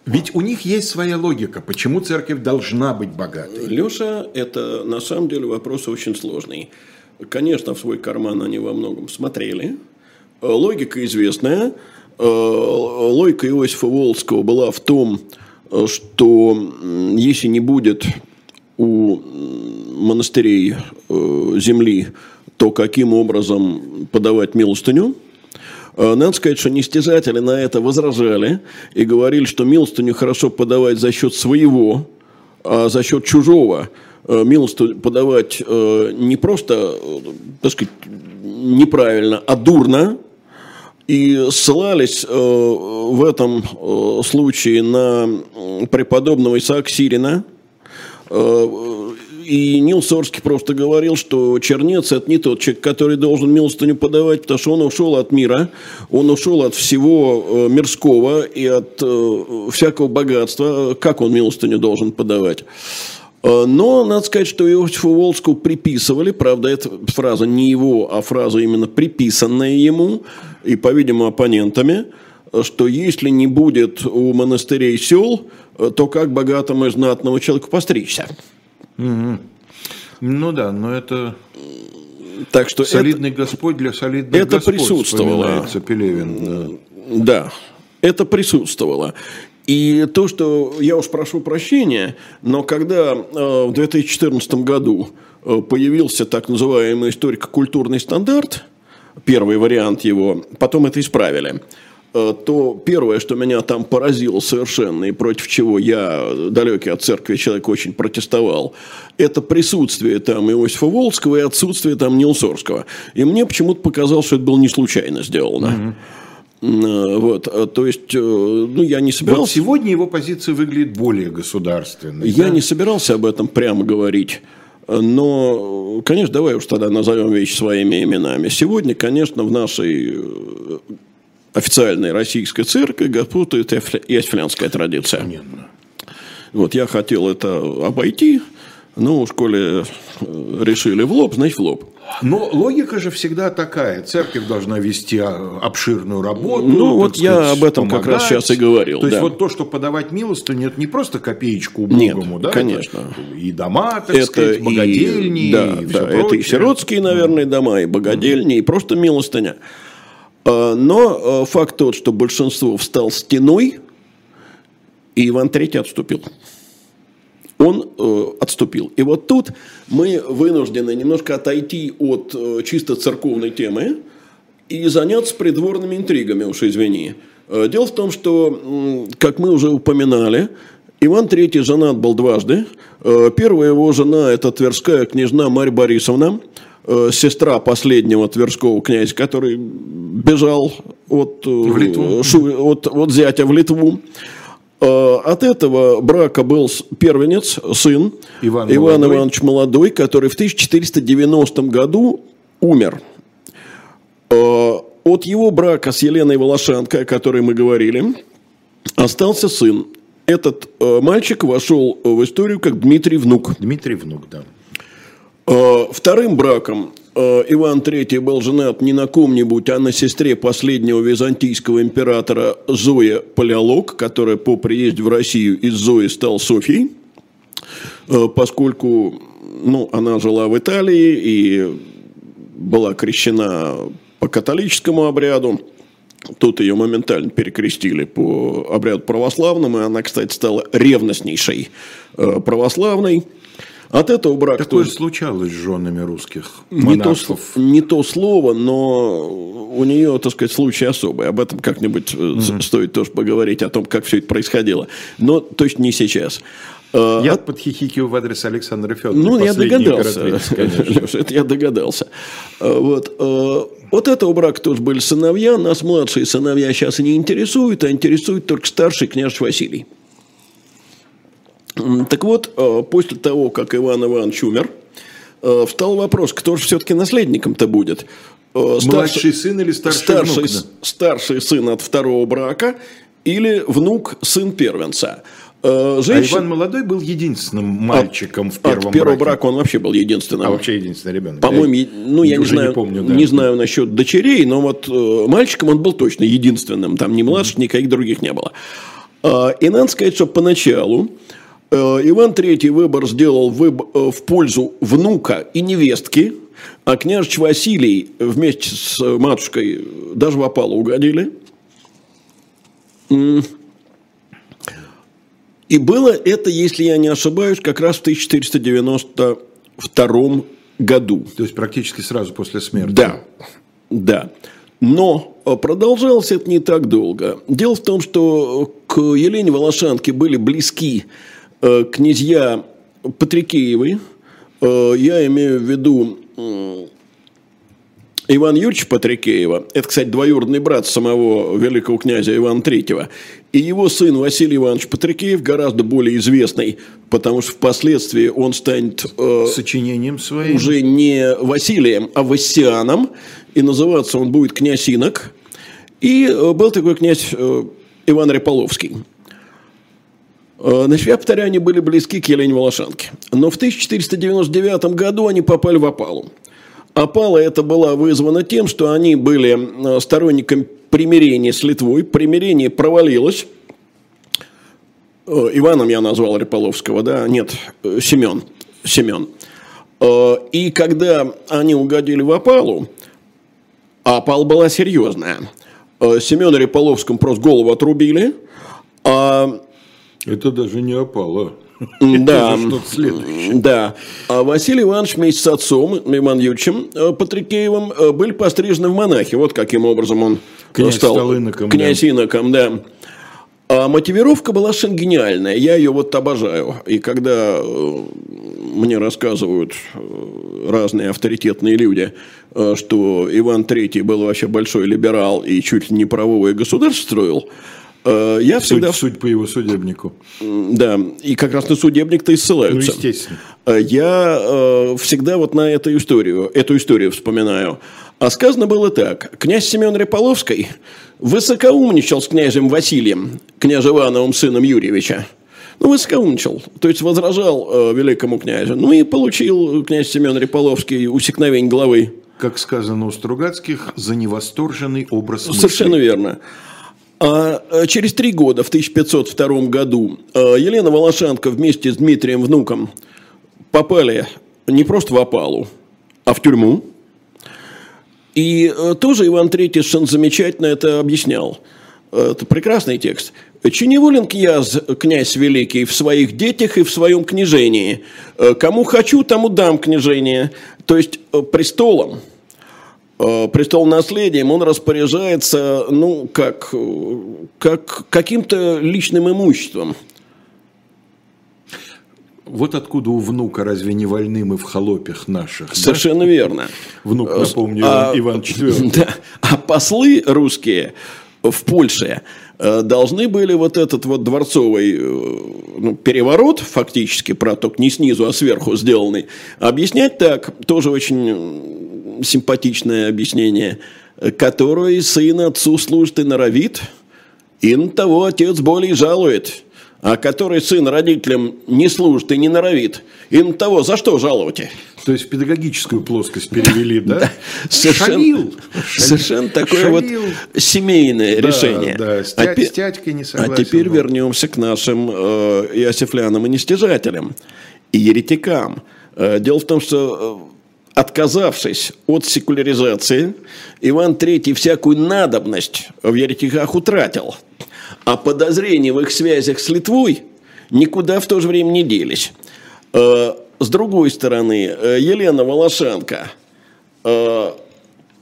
Ведь у них есть своя логика, почему церковь должна быть богатой. Леша, это на самом деле вопрос очень сложный. Конечно, в свой карман они во многом смотрели. Логика известная. Э, логика Иосифа Волского была в том, э, что если не будет у монастырей э, земли, то каким образом подавать милостыню? Надо сказать, что нестяжатели на это возражали и говорили, что милостыню хорошо подавать за счет своего, а за счет чужого. Милостыню подавать не просто, так сказать, неправильно, а дурно, и ссылались э, в этом э, случае на преподобного Исаака Сирина, И Нил Сорский просто говорил, что Чернец – это не тот человек, который должен милостыню подавать, потому что он ушел от мира, он ушел от всего мирского и от всякого богатства. Как он милостыню должен подавать? Но надо сказать, что Иосифу Волску приписывали, правда, эта фраза не его, а фраза именно приписанная ему, и, по-видимому, оппонентами, что если не будет у монастырей сел, то как богатому и знатному человеку постричься? Угу. Ну да, но это так что солидный это, Господь для солидных это Господ, присутствовало. Пелевин. Да. да, это присутствовало. И то, что я уж прошу прощения, но когда э, в 2014 году э, появился так называемый историко-культурный стандарт, первый вариант его, потом это исправили, э, то первое, что меня там поразило совершенно и против чего я, далекий от церкви человек, очень протестовал, это присутствие там Иосифа Волского и отсутствие там Нилсорского. И мне почему-то показалось, что это было не случайно сделано. Mm-hmm. Вот, а, то есть, э, ну, я не собирался... Вот сегодня его позиция выглядит более государственной. Я да? не собирался об этом прямо говорить. Но, конечно, давай уж тогда назовем вещи своими именами. Сегодня, конечно, в нашей э, официальной российской церкви господствует и асфилянская традиция. Понятно. Вот я хотел это обойти, ну, в школе э, решили в лоб, значит в лоб. Но логика же всегда такая. Церковь должна вести а, обширную работу. Ну, вот сказать, я об этом помогать. как раз сейчас и говорил. То да. есть, вот то, что подавать милостыню, это не просто копеечку убогому, Нет, да? конечно. Это и дома, так это сказать, богадельни. И, да, и да, это и сиротские, наверное, дома, и богадельни, и просто милостыня. А, но а, факт тот, что большинство встал стеной, и Иван III отступил он э, отступил. И вот тут мы вынуждены немножко отойти от э, чисто церковной темы и заняться придворными интригами, уж извини. Э, дело в том, что, как мы уже упоминали, Иван III женат был дважды. Э, первая его жена – это тверская княжна Марья Борисовна, сестра последнего тверского князя, который бежал от, шу, от, от зятя в Литву. Э, от этого брака был первенец, сын Иван, Иван Молодой. Иванович Молодой, который в 1490 году умер. Э, от его брака с Еленой Волошанко, о которой мы говорили, остался сын. Этот э, мальчик вошел в историю как Дмитрий Внук. Дмитрий Внук, да. Вторым браком Иван III был женат не на ком-нибудь, а на сестре последнего византийского императора Зоя Палеолог, которая по приезде в Россию из Зои стала Софией, э, поскольку ну, она жила в Италии и была крещена по католическому обряду. Тут ее моментально перекрестили по обряду православному, и она, кстати, стала ревностнейшей э, православной. От этого брак Такое тоже... случалось с женами русских монахов. Не то, не то слово, но у нее, так сказать, случай особый. Об этом как-нибудь mm стоит тоже поговорить, о том, как все это происходило. Но точно не сейчас. А, я От... подхихикиваю в адрес Александра Федоровича. Ну, я догадался. [LAUGHS] Леша, это я догадался. А, вот. Вот этого брака тоже были сыновья. Нас младшие сыновья сейчас и не интересуют, а интересует только старший княж Василий. Так вот, э, после того, как Иван Иванович умер, э, встал вопрос, кто же все-таки наследником-то будет? Э, старший, Младший сын или старший, старший внук? Да? Старший сын от второго брака или внук сын первенца. Женщин... А Иван Молодой был единственным мальчиком от, в первом от первого браке. брака он вообще был единственным. А вообще единственный ребенок. По-моему, я, ну я не знаю, не, помню, да. не знаю насчет дочерей, но вот э, мальчиком он был точно единственным. Там ни младших, mm-hmm. никаких других не было. Э, и надо сказать, что поначалу Э, Иван III выбор сделал э, в пользу внука и невестки, а княжич Василий вместе с матушкой даже в опалу угодили. И было это, если я не ошибаюсь, как раз в 1492 году. То есть практически сразу после смерти. Да, да. Но продолжалось это не так долго. Дело в том, что к Елене Волошанке были близки Э, князья Патрикеевы, э, я имею в виду Иван Юрьевич Патрикеева, это, кстати, двоюродный брат самого великого князя Ивана Третьего, и его сын Василий Иванович Патрикеев, гораздо более известный, потому что впоследствии он станет... Э, Сочинением своим. Уже не Василием, а Вассианом, и называться он будет князь Инок. И э, был такой князь э, Иван Реполовский. Э, значит, повторяю, они были близки к Елене Волошанке. Но в 1499 году они попали в опалу. Опала это была вызвана тем, что они были э, сторонниками примирения с Литвой. Примирение провалилось. Э, Иваном я назвал Реполовского, да? Нет, Семен. Семен. И когда они угодили в опалу, а опала была серьезная, Семена Реполовскому просто голову отрубили, а это даже не опало. Да, [LAUGHS] да. А Василий Иванович вместе с отцом, Иван Юрьевичем э, Патрикеевым, э, были пострижены в монахи. Вот каким образом он князь стал стал иноком. Князь да. иноком, да. А мотивировка была совершенно гениальная. Я ее вот обожаю. И когда э, мне рассказывают разные авторитетные люди, что Иван III был вообще большой либерал и чуть ли не правовое государство строил, я всегда... Суть, суть по его судебнику. Да, и как раз на судебник-то и ссылаются. Ну, естественно. Э, я э, всегда вот на эту историю, эту историю вспоминаю. А сказано было так. Князь Семен Реполовский высокоумничал с князем Василием, князем Ивановым сыном Юрьевича. Ну, высокоумничал, то есть возражал э, великому князю. Ну, и получил князь Семен Реполовский усекновень главы. Как сказано у Стругацких, за невосторженный образ мысли. Совершенно верно. А э, через три года, в 1502 году, э, Елена Волошанка вместе с Дмитрием Внуком попали не просто в опалу, а в тюрьму. И э, тоже Иван III совершенно замечательно это объяснял. Это прекрасный текст. «Чиневолен князь, князь великий в своих детях и в своем княжении. Кому хочу, тому дам княжение». То есть престолом – престол наследием, он распоряжается, ну, как, как каким-то личным имуществом. Вот откуда у внука разве не вольны мы в холопях наших? Совершенно да? верно. Внук, напомню, а, Иван [LAUGHS] IV. Да, а послы русские в Польше э, должны были вот этот вот дворцовый э, ну, переворот, фактически, про только не снизу, а сверху сделанный, объяснять так, тоже очень симпатичное объяснение, которое сын отцу служит и норовит, и на того отец более жалует, а который сын родителям не служит и не норовит, и на того за что жаловать? То есть в педагогическую плоскость перевели, да? да. Совершенно, Шалил. совершенно такое Шалил. вот семейное да, решение. Да, с, тя- а, с тятькой не согласен. А теперь был. вернемся к нашим э, иосифлянам и нестяжателям, и еретикам. Э, дело в том, что э, отказавшись от секуляризации, Иван III всякую надобность в еретиках утратил, а подозрения в их связях с Литвой никуда в то же время не делись. Э, с другой стороны, э, Елена Волошенко э,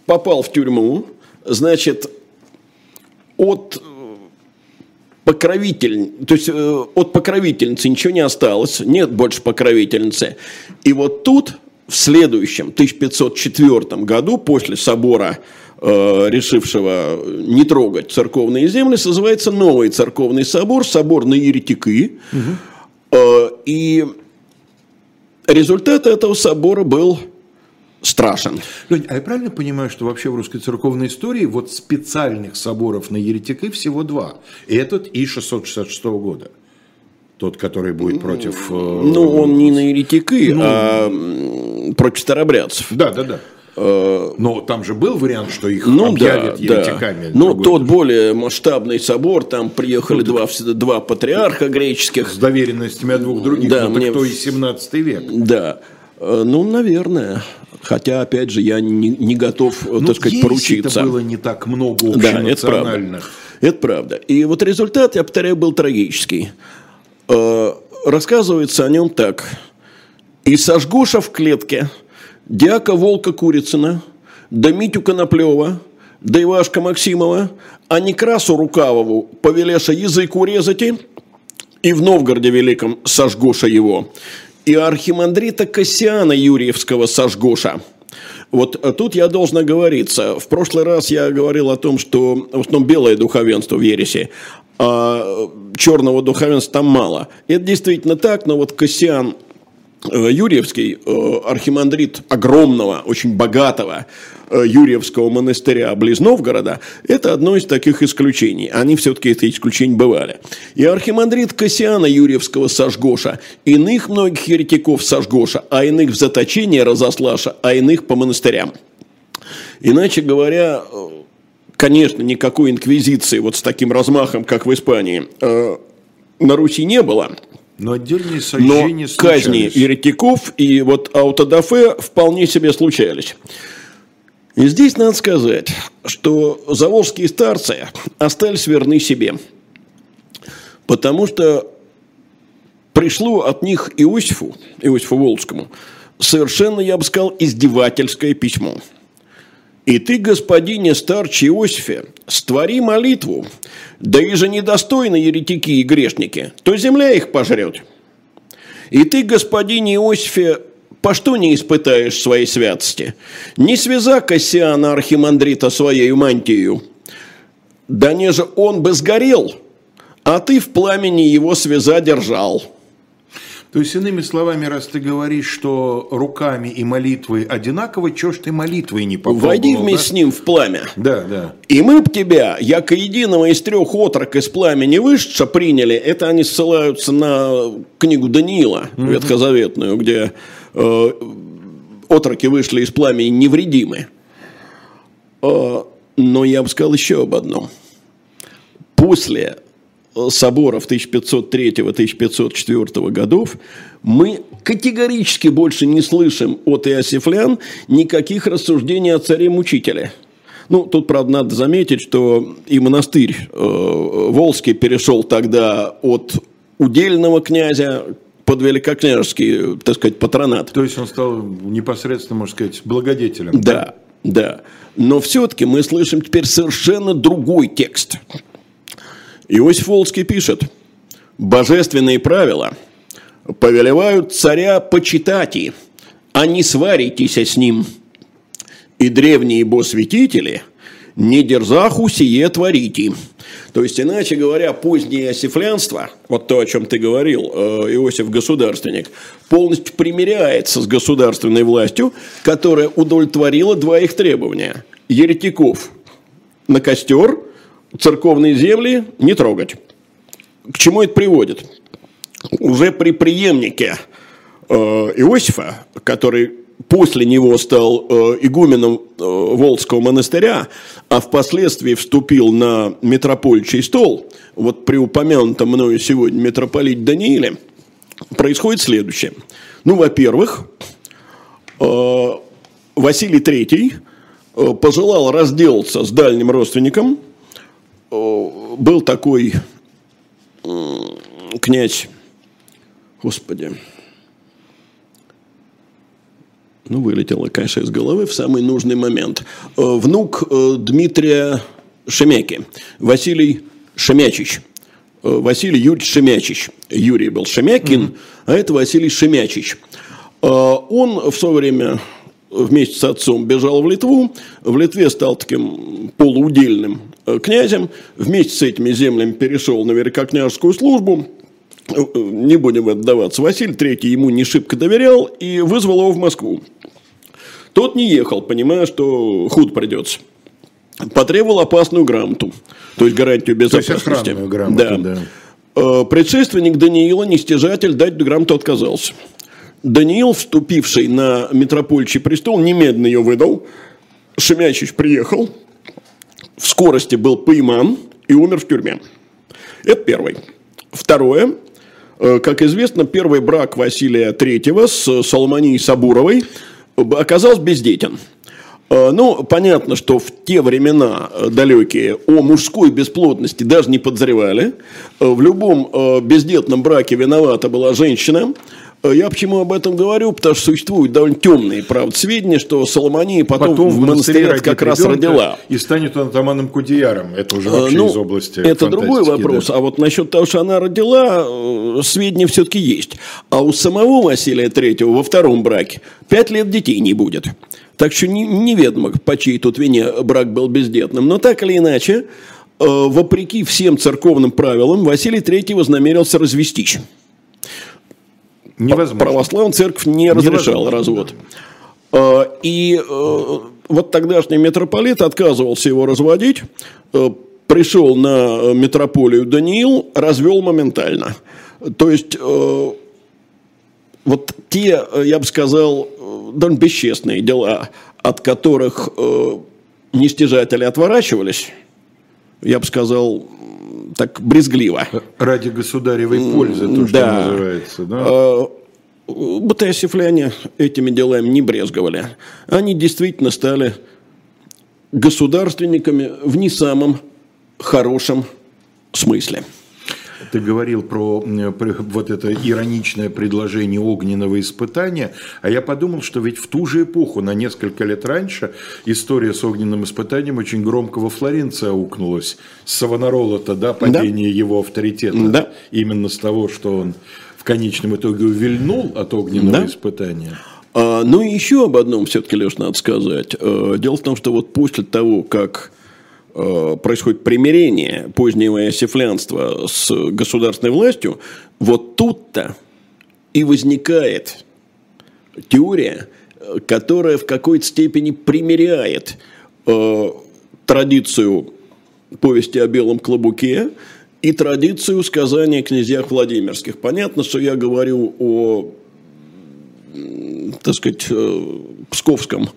попал в тюрьму, значит, от покровитель, то есть от покровительницы ничего не осталось, нет больше покровительницы. И вот тут в следующем, 1504 году, после собора, э, решившего не трогать церковные земли, созывается новый церковный собор, собор на еретики. Угу. Э, и результат этого собора был страшен. Лень, а я правильно понимаю, что вообще в русской церковной истории вот специальных соборов на еретики всего два? Этот и 666 года тот, который будет против... Э, ну, он не на еретики, ну, а против старобрядцев. Да, да, да. Э, Но там же был вариант, что их ну, объявят да, еретиками. Да. Ну, тот более масштабный собор, там приехали ну, два, два патриарха греческих. С доверенностями от двух других, да, ну, мне... то и 17 век. Да. Э, ну, наверное. Хотя, опять же, я не, не готов, ну, так сказать, поручиться. было не так много общенациональных. Да, это правда. это правда. И вот результат, я повторяю, был трагический. Э, рассказывается о нем так. «И Сожгуша в клетке, Дяка Волка Курицына, да Митю Коноплева, да Ивашка Максимова, а Некрасу Рукавову повелеша язык урезати, и в Новгороде Великом сожгуша его, и архимандрита Кассиана Юрьевского сожгуша, Вот э, тут я должен оговориться. В прошлый раз я говорил о том, что в основном белое духовенство в ереси, а черного духовенства там мало. Это действительно так, но вот Кассиан Э, Юрьевский э, архимандрит огромного, очень богатого э, Юрьевского монастыря близ Новгорода, это одно из таких исключений. Они все-таки это исключения бывали. И архимандрит Кассиана Юрьевского Сашгоша, иных многих еретиков Сашгоша, а иных в заточение разослаша, а иных по монастырям. Иначе говоря, конечно, никакой инквизиции вот с таким размахом, как в Испании, на Руси не было – но отдельные сожжения Но казни еретиков и вот аутодафе вполне себе случались. И здесь надо сказать, что заволжские старцы остались верны себе. Потому что пришло от них Иосифу, Иосифу Волжскому, совершенно, я бы сказал, издевательское письмо. И ты, господине старче Иосифе, створи молитву, да и же недостойны еретики и грешники, то земля их пожрет. И ты, господин Иосифе, по что не испытаешь своей святости? Не связа Кассиана Архимандрита своей мантию, да не же он бы сгорел, а ты в пламени его связа держал». То есть, иными словами, раз ты говоришь, что руками и молитвой одинаково, чего ж ты молитвой не попробовал? Войди вместе да? с ним в пламя. Да, да. И мы б тебя, яко единого из трех отрок из пламени вышедша приняли, это они ссылаются на книгу Даниила, угу. ветхозаветную, где э, отроки вышли из пламени невредимы. Э, но я бы сказал еще об одном. После соборов 1503-1504 годов, мы категорически больше не слышим от иосифлян никаких рассуждений о царе-мучителе. Ну, тут, правда, надо заметить, что и монастырь э, Волжский перешел тогда от удельного князя под великокняжеский, так сказать, патронат. То есть он стал непосредственно, можно сказать, благодетелем. Да, да. Но все-таки мы слышим теперь совершенно другой текст. Иосиф Волжский пишет, «Божественные правила повелевают царя почитать, и, а не сваритесь с ним. И древние босвятители не дерзаху сие творите». То есть, иначе говоря, позднее осифлянство, вот то, о чем ты говорил, э, Иосиф Государственник, полностью примиряется с государственной властью, которая удовлетворила два их требования. Еретиков на костер – церковные земли не трогать. К чему это приводит? Уже при преемнике э, Иосифа, который после него стал э, игуменом э, Волжского монастыря, а впоследствии вступил на митрополичий стол, вот при упомянутом мною сегодня митрополит Данииле, происходит следующее. Ну, во-первых, Василий III пожелал разделаться с дальним родственником – был такой князь, господи, ну, вылетела, конечно, из головы в самый нужный момент. Э, внук э, Дмитрия Шемяки, Василий Шемячич. Э, Василий Юрьевич Шемячич. Юрий был Шемякин, mm-hmm. а это Василий Шемячич. Он в свое время вместе с отцом бежал в Литву, в Литве стал таким полуудельным Э, князем, вместе с этими землями перешел на великокняжескую службу, э, э, не будем отдаваться, Василий III ему не шибко доверял и вызвал его в Москву. Тот не ехал, понимая, что худ придется. Потребовал опасную грамоту, то есть гарантию безопасности. То есть грамоту, да. да. Предшественник Даниила, нестяжатель, дать грамоту отказался. Даниил, вступивший на митрополичий престол, немедленно ее выдал. Шемячич приехал, в скорости был пойман и умер в тюрьме. Это первый. Второе. Э, как известно, первый брак Василия III с Соломонией Сабуровой оказался бездетен. Э, ну, понятно, что в те времена э, далекие о мужской бесплодности даже не подозревали. В любом бездетном браке виновата была женщина. Э, я почему об этом говорю? Потому что существуют довольно темные, правда, сведения, что Соломония потом, потом в монастыре как раз родила. И станет он атаманом Кудеяром. Это уже вообще ну, из области Это другой вопрос. Да. А вот насчет того, что она родила, э, сведения все-таки есть. А у самого Василия Третьего во втором браке пять лет детей не будет. Так что не, неведомо, по чьей тут вине брак был бездетным. Но так или иначе, э, вопреки всем церковным правилам, Василий III вознамерился развестись. Невозможно. Православная церковь не разрешала развод. Э, и э, вот тогдашний митрополит отказывался его разводить, э, пришел на митрополию Даниил, развел моментально. То есть, вот те, я бы сказал, довольно бесчестные дела, от которых нестяжатели отворачивались, я бы сказал, так брезгливо. Ради государевой пользы, то, что да. называется. Да? Батаясифляне этими делами не брезговали. Они действительно стали государственниками в не самом хорошем смысле. Ты говорил про, вот это ироничное предложение огненного испытания, а я подумал, что ведь в ту же эпоху, на несколько лет раньше, история с огненным испытанием очень громко во Флоренции аукнулась. С Савонарола-то, да, падение да. его авторитета. Да. Именно с того, что он конечном итоге увильнул от огненного да? испытания. А, ну и еще об одном все-таки, Леш, надо сказать. Э, дело в том, что вот после того, как происходит примирение позднего иосифлянства с государственной властью, вот тут-то и возникает теория, которая в какой-то степени примиряет э, традицию повести о белом клобуке и традицию сказания о князьях Владимирских. Понятно, что я говорю о, так сказать, э, псковском э,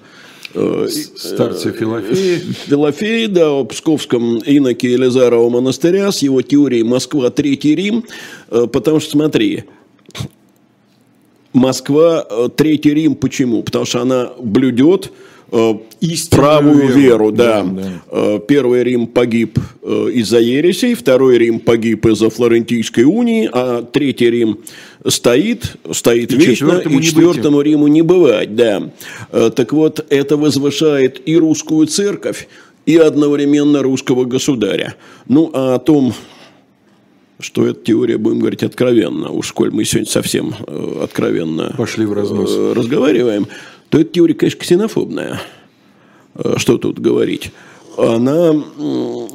Старце Филофеи. [LAUGHS] Филофеи, да, о псковском иноке Елизарова монастыря с его теорией «Москва, Третий Рим». Э, потому что, смотри, Москва, Третий Рим, почему? Потому что она блюдет Э, Истинную правую веру, веру да. да, да. Э, первый Рим погиб э, из-за ересей, второй Рим погиб из-за Флорентийской унии, а третий Рим стоит, стоит и вечно, и четвертому не Риму не бывать, да. Так вот, это возвышает и русскую церковь, и одновременно русского государя. Ну, а о том, что эта теория, будем говорить откровенно, уж сколь мы сегодня совсем откровенно Пошли в разнос. разговариваем, то эта теория, конечно, ксенофобная. Э, что тут говорить? Она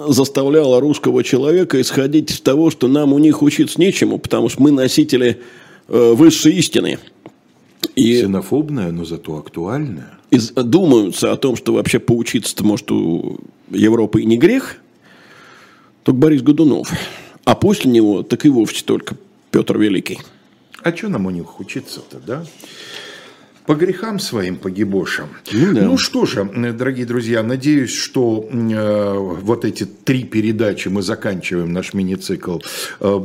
заставляла русского человека исходить из того, что нам у них учиться нечему, потому что мы носители э, высшей истины. И Ксенофобная, но зато актуальная. И думаются о том, что вообще поучиться-то, может, у Европы и не грех, только Борис Годунов. А после него так и вовсе только Петр Великий. А что нам у них учиться-то, да? По грехам своим погибошам. Ну, да. ну что же, дорогие друзья, надеюсь, что э, вот эти три передачи мы заканчиваем наш мини-цикл. Э,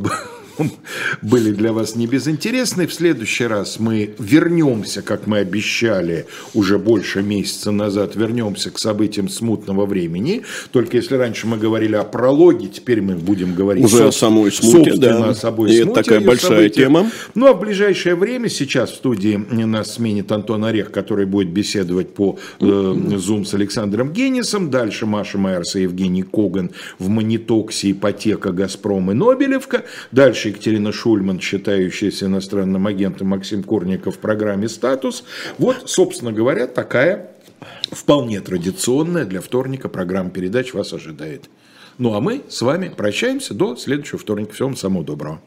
были для вас не безинтересны. В следующий раз мы вернемся, как мы обещали уже больше месяца назад, вернемся к событиям смутного времени. Только если раньше мы говорили о прологе, теперь мы будем говорить уже о самой смуте, да. о собой И смуте, это такая большая события. тема. Ну а в ближайшее время сейчас в студии нас сменит Антон Орех, который будет беседовать по э, Zoom с Александром Генисом. Дальше Маша Майерс и Евгений Коган в Монитоксе, ипотека, Газпром и Нобелевка. Дальше Екатерина Шульман, считающаяся иностранным агентом Максим Корников в программе «Статус». Вот, собственно говоря, такая вполне традиционная для вторника программа передач вас ожидает. Ну а мы с вами прощаемся до следующего вторника. Всего вам самого доброго.